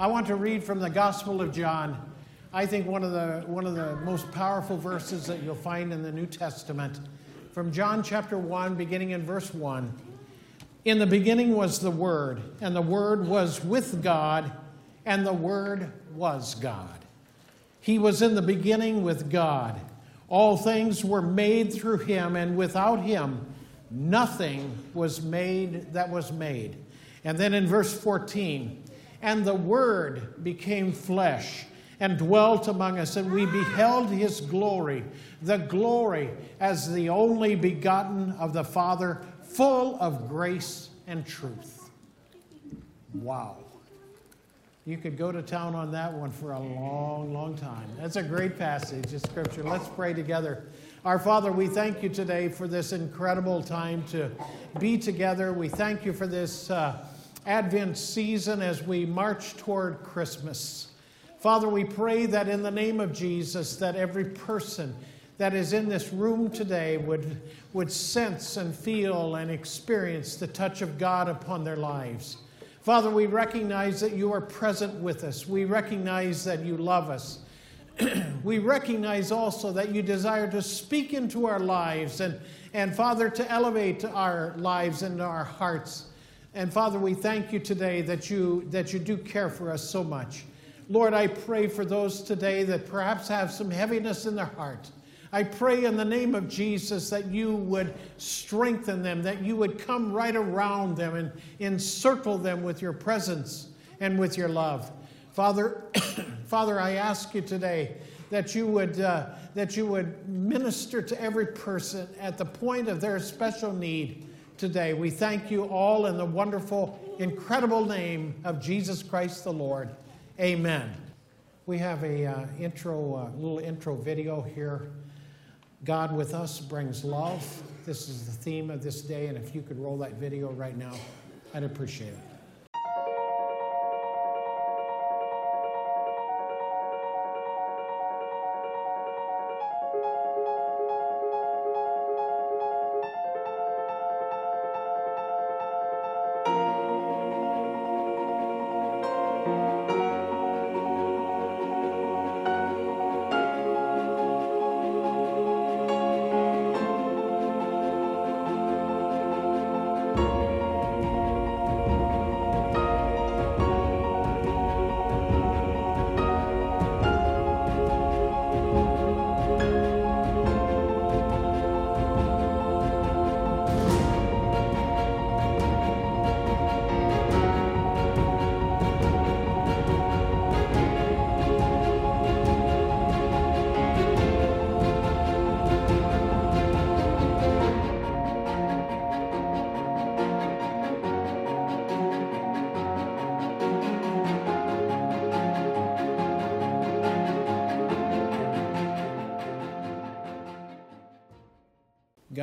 I want to read from the Gospel of John. I think one of the one of the most powerful verses that you'll find in the New Testament from John chapter 1 beginning in verse 1. In the beginning was the word, and the word was with God, and the word was God. He was in the beginning with God. All things were made through him, and without him nothing was made that was made. And then in verse 14, and the Word became flesh and dwelt among us, and we beheld his glory, the glory as the only begotten of the Father, full of grace and truth. Wow. You could go to town on that one for a long, long time. That's a great passage of Scripture. Let's pray together. Our Father, we thank you today for this incredible time to be together. We thank you for this. Uh, Advent season as we march toward Christmas. Father, we pray that in the name of Jesus, that every person that is in this room today would, would sense and feel and experience the touch of God upon their lives. Father, we recognize that you are present with us. We recognize that you love us. we recognize also that you desire to speak into our lives and, and Father, to elevate our lives and our hearts. And Father, we thank you today that you, that you do care for us so much. Lord, I pray for those today that perhaps have some heaviness in their heart. I pray in the name of Jesus that you would strengthen them, that you would come right around them and encircle them with your presence and with your love. Father, Father, I ask you today that you would uh, that you would minister to every person at the point of their special need today. We thank you all in the wonderful, incredible name of Jesus Christ the Lord. Amen. We have a uh, intro, uh, little intro video here. God with us brings love. This is the theme of this day, and if you could roll that video right now, I'd appreciate it.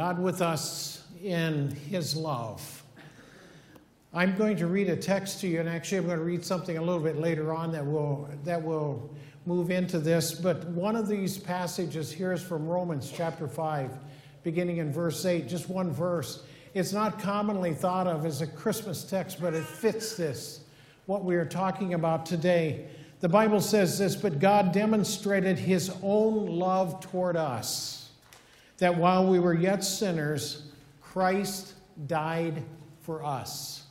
God with us in His love. I'm going to read a text to you, and actually, I'm going to read something a little bit later on that will, that will move into this. But one of these passages here is from Romans chapter 5, beginning in verse 8, just one verse. It's not commonly thought of as a Christmas text, but it fits this, what we are talking about today. The Bible says this, but God demonstrated His own love toward us that while we were yet sinners, Christ died for us.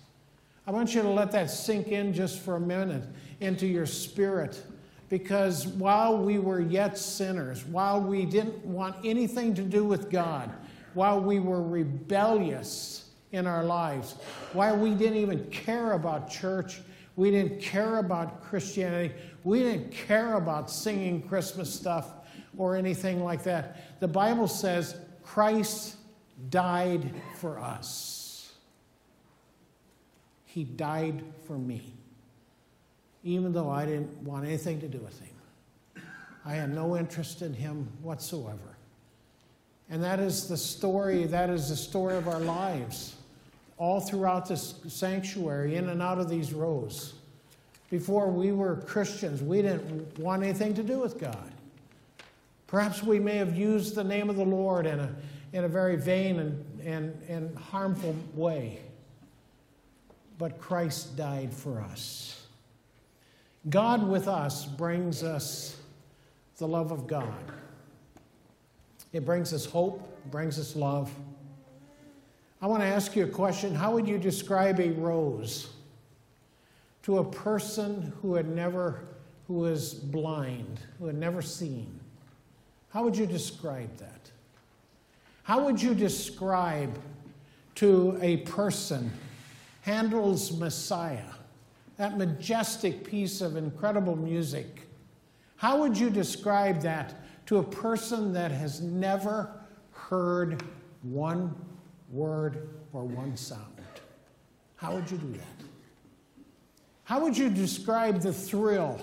I want you to let that sink in just for a minute into your spirit. Because while we were yet sinners, while we didn't want anything to do with God, while we were rebellious in our lives, while we didn't even care about church, we didn't care about Christianity, we didn't care about singing Christmas stuff, or anything like that. The Bible says Christ died for us. He died for me, even though I didn't want anything to do with him. I had no interest in him whatsoever. And that is the story, that is the story of our lives, all throughout this sanctuary, in and out of these rows. Before we were Christians, we didn't want anything to do with God. Perhaps we may have used the name of the Lord in a, in a very vain and, and, and harmful way. But Christ died for us. God with us brings us the love of God. It brings us hope, it brings us love. I want to ask you a question. How would you describe a rose to a person who had never, who was blind, who had never seen? How would you describe that? How would you describe to a person Handel's Messiah, that majestic piece of incredible music? How would you describe that to a person that has never heard one word or one sound? How would you do that? How would you describe the thrill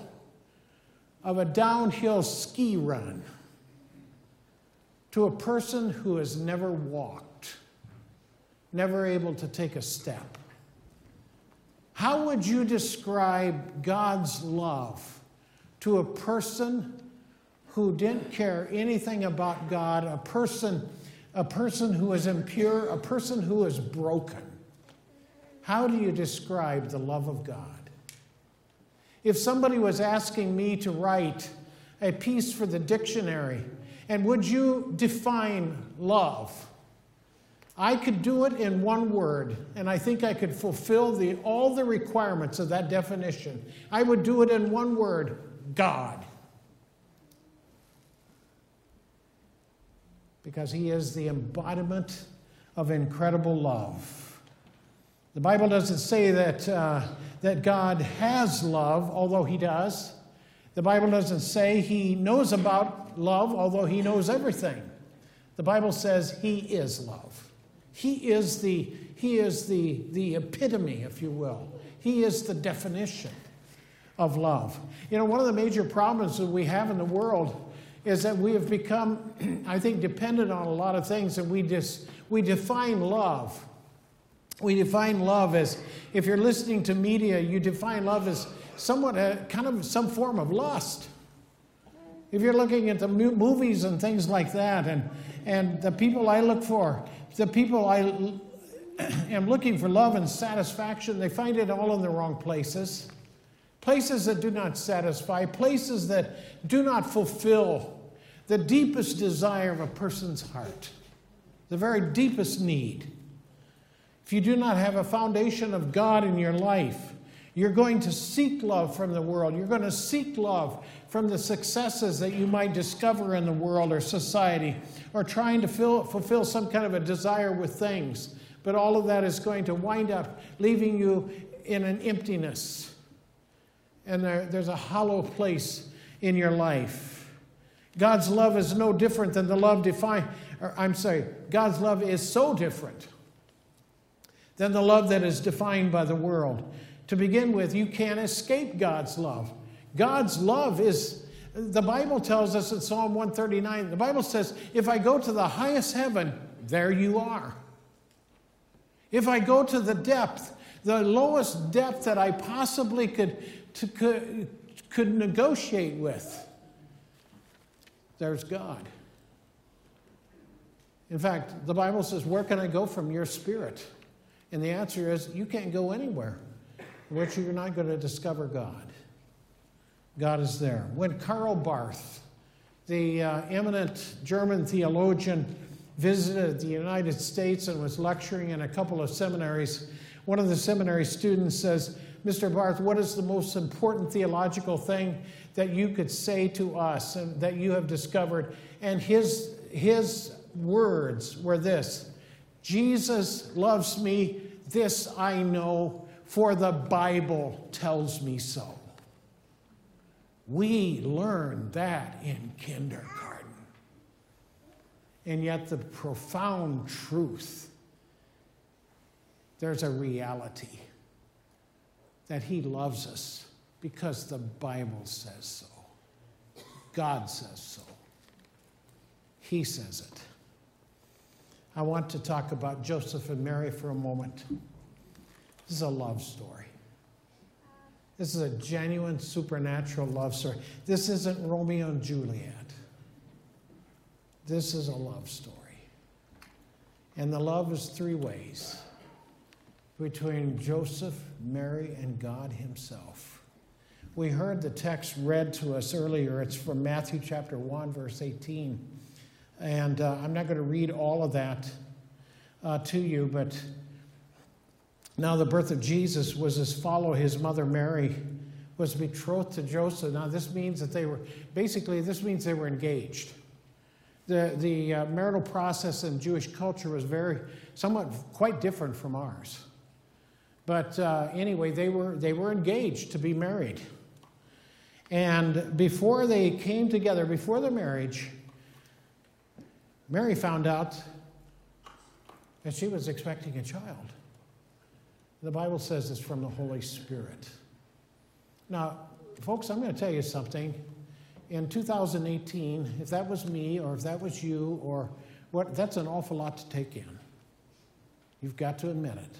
of a downhill ski run to a person who has never walked, never able to take a step? How would you describe God's love to a person who didn't care anything about God, a person, a person who is impure, a person who is broken. How do you describe the love of God? If somebody was asking me to write a piece for the dictionary, and would you define love? I could do it in one word, and I think I could fulfill the, all the requirements of that definition. I would do it in one word God. because he is the embodiment of incredible love. The Bible doesn't say that, uh, that God has love, although he does. The Bible doesn't say he knows about love, although he knows everything. The Bible says he is love. He is the, he is the, the epitome, if you will. He is the definition of love. You know, one of the major problems that we have in the world is that we have become, I think, dependent on a lot of things, and we just we define love. We define love as, if you're listening to media, you define love as somewhat a, kind of some form of lust. If you're looking at the movies and things like that, and and the people I look for, the people I am looking for love and satisfaction, they find it all in the wrong places places that do not satisfy, places that do not fulfill the deepest desire of a person's heart, the very deepest need. If you do not have a foundation of God in your life, you're going to seek love from the world. You're going to seek love from the successes that you might discover in the world or society, or trying to fill, fulfill some kind of a desire with things. But all of that is going to wind up leaving you in an emptiness and there, there's a hollow place in your life. God's love is no different than the love defined, or I'm sorry, God's love is so different than the love that is defined by the world. To begin with, you can't escape God's love. God's love is, the Bible tells us in Psalm 139, the Bible says, if I go to the highest heaven, there you are. If I go to the depth, the lowest depth that I possibly could to, could, could negotiate with. There's God. In fact, the Bible says, Where can I go from your spirit? And the answer is, You can't go anywhere which you're not going to discover God. God is there. When Karl Barth, the uh, eminent German theologian, visited the United States and was lecturing in a couple of seminaries, one of the seminary students says, Mr. Barth, what is the most important theological thing that you could say to us and that you have discovered? And his, his words were this Jesus loves me, this I know, for the Bible tells me so. We learned that in kindergarten. And yet, the profound truth there's a reality that He loves us because the Bible says so. God says so. He says it. I want to talk about Joseph and Mary for a moment. This is a love story. This is a genuine supernatural love story. This isn't Romeo and Juliet. This is a love story. And the love is three ways between Joseph, Mary, and God Himself. We heard the text read to us earlier. It's from Matthew chapter 1, verse 18. And uh, I'm not going to read all of that uh, to you, but now the birth of Jesus was as follow his mother Mary was betrothed to Joseph. Now this means that they were basically this means they were engaged. The the uh, marital process in Jewish culture was very somewhat quite different from ours. But uh, anyway, they were they were engaged to be married. And before they came together, before their marriage, Mary found out that she was expecting a child. The Bible says it's from the Holy Spirit. Now, folks, I'm going to tell you something. In 2018, if that was me or if that was you or what, that's an awful lot to take in. You've got to admit it.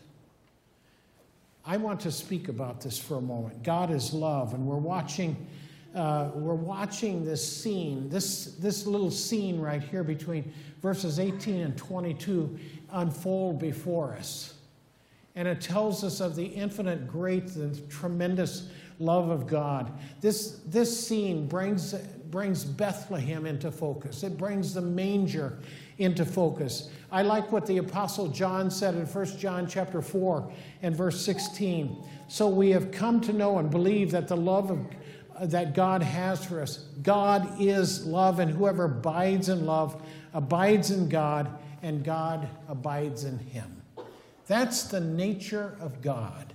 I want to speak about this for a moment. God is love, and we're watching. Uh, we're watching this scene, this, this little scene right here between verses 18 and 22 unfold before us. And it tells us of the infinite, great, and tremendous love of God. This, this scene brings, brings Bethlehem into focus, it brings the manger into focus. I like what the apostle John said in 1 John chapter 4 and verse 16. So we have come to know and believe that the love of that God has for us. God is love, and whoever abides in love abides in God, and God abides in him. That's the nature of God.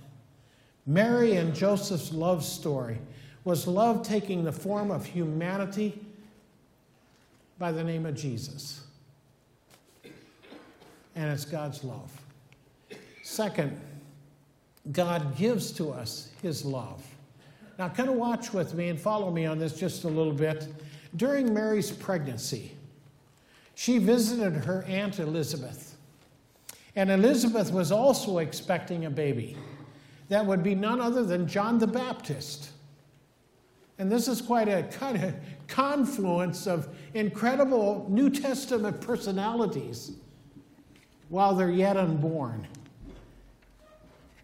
Mary and Joseph's love story was love taking the form of humanity by the name of Jesus. And it's God's love. Second, God gives to us his love. Now, kind of watch with me and follow me on this just a little bit. During Mary's pregnancy, she visited her Aunt Elizabeth. And Elizabeth was also expecting a baby that would be none other than John the Baptist. And this is quite a kind of confluence of incredible New Testament personalities while they're yet unborn.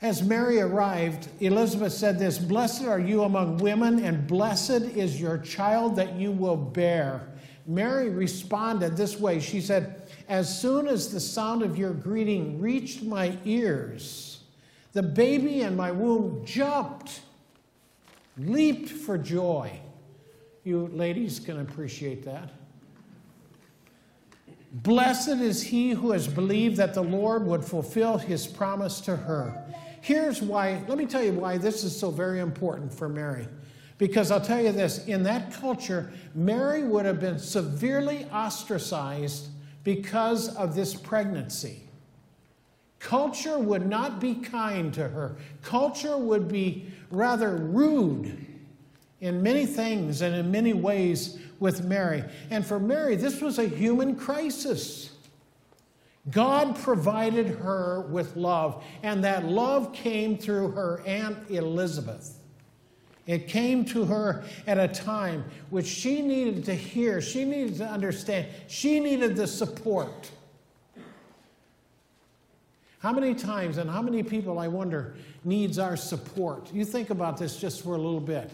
As Mary arrived, Elizabeth said this Blessed are you among women, and blessed is your child that you will bear. Mary responded this way She said, As soon as the sound of your greeting reached my ears, the baby in my womb jumped, leaped for joy. You ladies can appreciate that. Blessed is he who has believed that the Lord would fulfill his promise to her. Here's why, let me tell you why this is so very important for Mary. Because I'll tell you this in that culture, Mary would have been severely ostracized because of this pregnancy. Culture would not be kind to her. Culture would be rather rude in many things and in many ways with Mary. And for Mary, this was a human crisis. God provided her with love, and that love came through her Aunt Elizabeth. It came to her at a time which she needed to hear, she needed to understand, she needed the support. How many times and how many people, I wonder, needs our support? You think about this just for a little bit.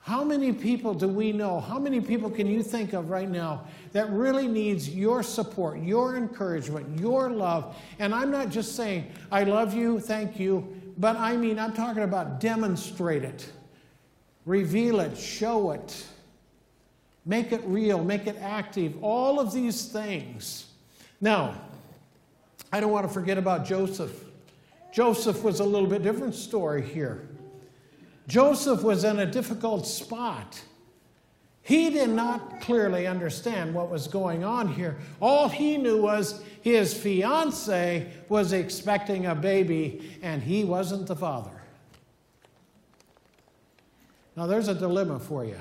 How many people do we know? How many people can you think of right now that really needs your support, your encouragement, your love? And I'm not just saying, I love you, thank you, but I mean, I'm talking about demonstrate it, reveal it, show it, make it real, make it active, all of these things. Now, I don't want to forget about Joseph. Joseph was a little bit different story here. Joseph was in a difficult spot. He did not clearly understand what was going on here. All he knew was his fiance was expecting a baby and he wasn't the father. Now, there's a dilemma for you.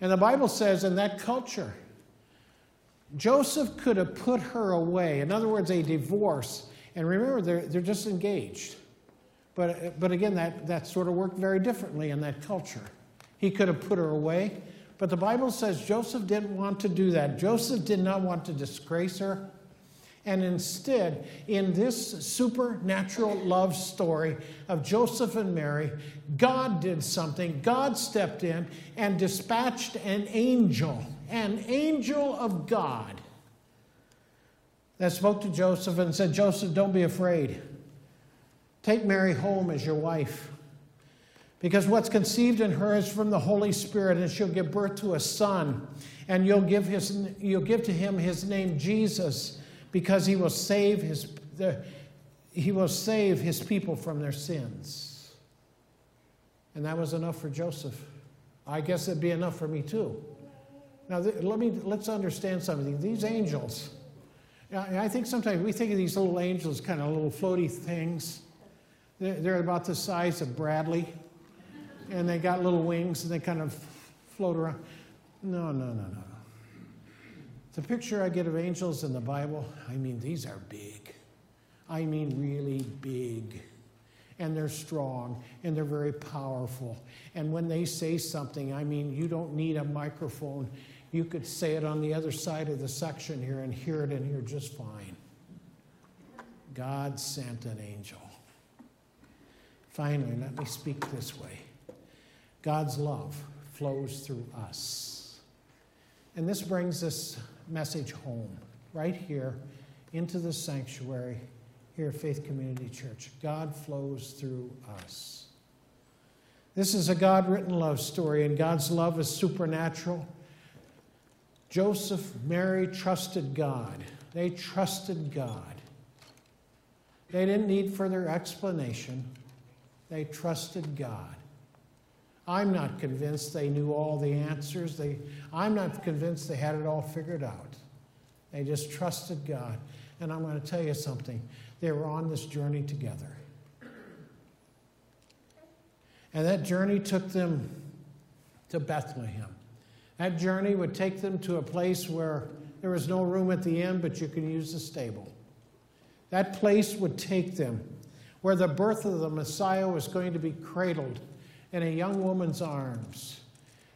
And the Bible says in that culture, Joseph could have put her away. In other words, a divorce. And remember, they're, they're just engaged. But, but again, that, that sort of worked very differently in that culture. He could have put her away. But the Bible says Joseph didn't want to do that. Joseph did not want to disgrace her. And instead, in this supernatural love story of Joseph and Mary, God did something. God stepped in and dispatched an angel, an angel of God, that spoke to Joseph and said, Joseph, don't be afraid. Take Mary home as your wife. Because what's conceived in her is from the Holy Spirit, and she'll give birth to a son, and you'll give, his, you'll give to him his name Jesus, because he will save his, he will save his people from their sins. And that was enough for Joseph. I guess it'd be enough for me too. Now, let me, let's understand something. These angels, I think sometimes we think of these little angels, kind of little floaty things. They're about the size of Bradley and they got little wings and they kind of float around. No, no, no, no. The picture I get of angels in the Bible, I mean, these are big. I mean, really big. And they're strong and they're very powerful. And when they say something, I mean, you don't need a microphone. You could say it on the other side of the section here and hear it in here just fine. God sent an angel. Finally, let me speak this way. God's love flows through us. And this brings this message home, right here, into the sanctuary here at Faith Community Church. God flows through us. This is a God written love story, and God's love is supernatural. Joseph, Mary trusted God. They trusted God. They didn't need further explanation. They trusted God. I'm not convinced they knew all the answers. They, I'm not convinced they had it all figured out. They just trusted God. And I'm going to tell you something they were on this journey together. And that journey took them to Bethlehem. That journey would take them to a place where there was no room at the inn, but you could use the stable. That place would take them where the birth of the Messiah was going to be cradled in a young woman's arms.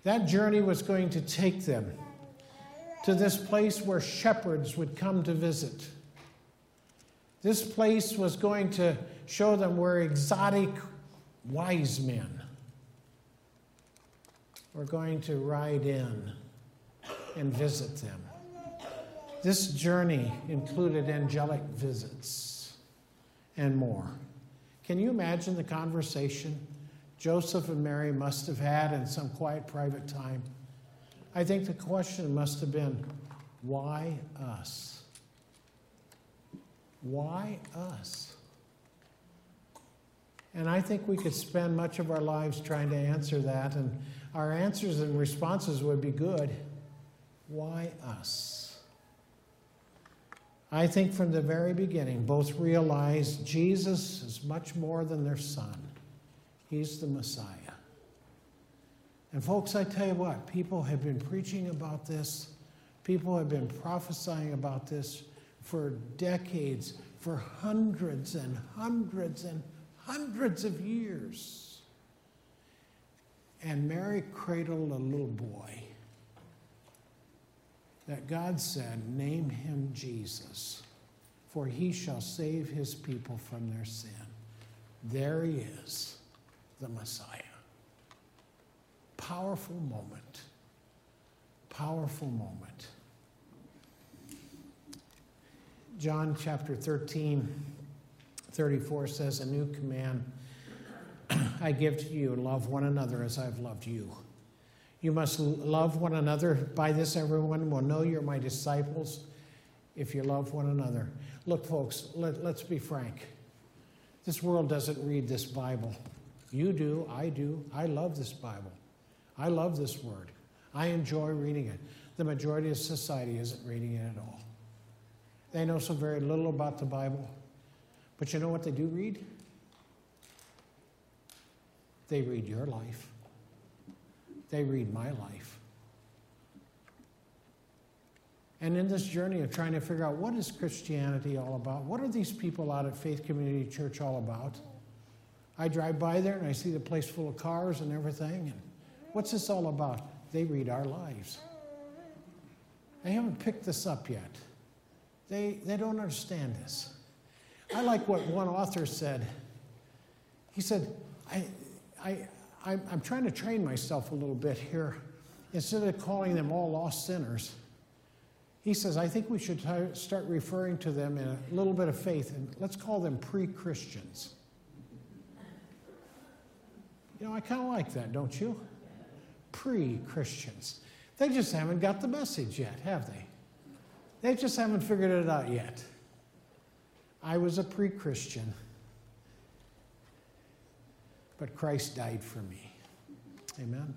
That journey was going to take them to this place where shepherds would come to visit. This place was going to show them where exotic wise men were going to ride in and visit them. This journey included angelic visits and more. Can you imagine the conversation Joseph and Mary must have had in some quiet, private time. I think the question must have been why us? Why us? And I think we could spend much of our lives trying to answer that, and our answers and responses would be good. Why us? I think from the very beginning, both realized Jesus is much more than their son. He's the Messiah. And, folks, I tell you what, people have been preaching about this, people have been prophesying about this for decades, for hundreds and hundreds and hundreds of years. And Mary cradled a little boy that God said, Name him Jesus, for he shall save his people from their sin. There he is the Messiah. Powerful moment. Powerful moment. John chapter 13, 34 says, A new command I give to you love one another as I've loved you. You must love one another. By this, everyone will know you're my disciples if you love one another. Look, folks, let, us be frank. This world doesn't read this Bible. You do, I do. I love this Bible. I love this word. I enjoy reading it. The majority of society isn't reading it at all. They know so very little about the Bible. But you know what they do read? They read your life. They read my life. And in this journey of trying to figure out what is Christianity all about? What are these people out at Faith Community Church all about? I drive by there and I see the place full of cars and everything. And what's this all about? They read our lives. They haven't picked this up yet. they, they don't understand this. I like what one author said. He said, I, I, I'm trying to train myself a little bit here. Instead of calling them all lost sinners, he says, I think we should t- start referring to them in a little bit of faith, and let's call them pre Christians. You know, I kind of like that, don't you? Pre Christians. They just haven't got the message yet, have they? They just haven't figured it out yet. I was a pre Christian, but Christ died for me. Amen.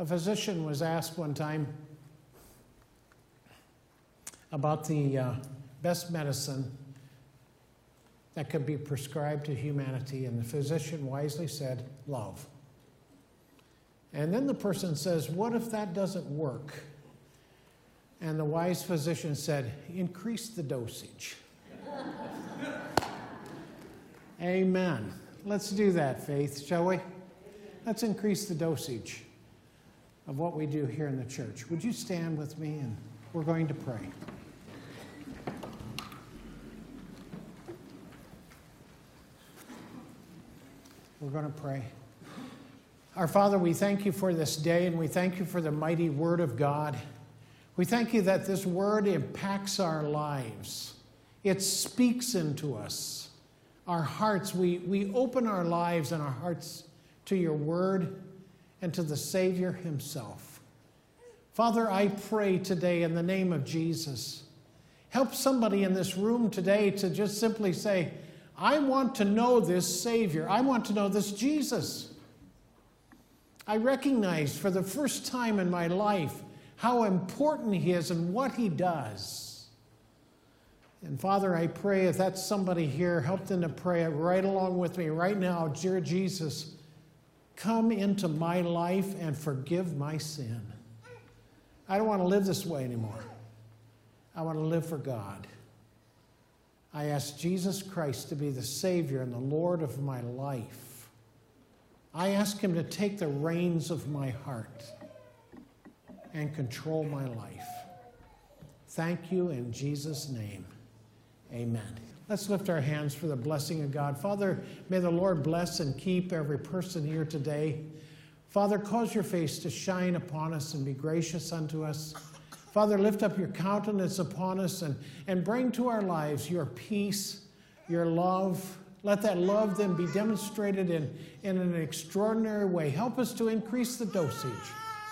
A physician was asked one time about the uh, best medicine that could be prescribed to humanity, and the physician wisely said, Love. And then the person says, What if that doesn't work? And the wise physician said, Increase the dosage. Amen. Let's do that, Faith, shall we? Let's increase the dosage of what we do here in the church. Would you stand with me and we're going to pray. We're going to pray. Our Father, we thank you for this day and we thank you for the mighty Word of God. We thank you that this Word impacts our lives, it speaks into us, our hearts. We, we open our lives and our hearts to your Word and to the Savior Himself. Father, I pray today in the name of Jesus. Help somebody in this room today to just simply say, I want to know this Savior. I want to know this Jesus. I recognize for the first time in my life how important He is and what He does. And Father, I pray if that's somebody here, help them to pray right along with me right now. Dear Jesus, come into my life and forgive my sin. I don't want to live this way anymore. I want to live for God. I ask Jesus Christ to be the Savior and the Lord of my life. I ask Him to take the reins of my heart and control my life. Thank you in Jesus' name. Amen. Let's lift our hands for the blessing of God. Father, may the Lord bless and keep every person here today. Father, cause your face to shine upon us and be gracious unto us. Father, lift up your countenance upon us and, and bring to our lives your peace, your love. Let that love then be demonstrated in, in an extraordinary way. Help us to increase the dosage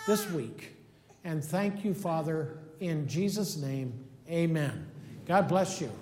this week. And thank you, Father, in Jesus' name. Amen. God bless you.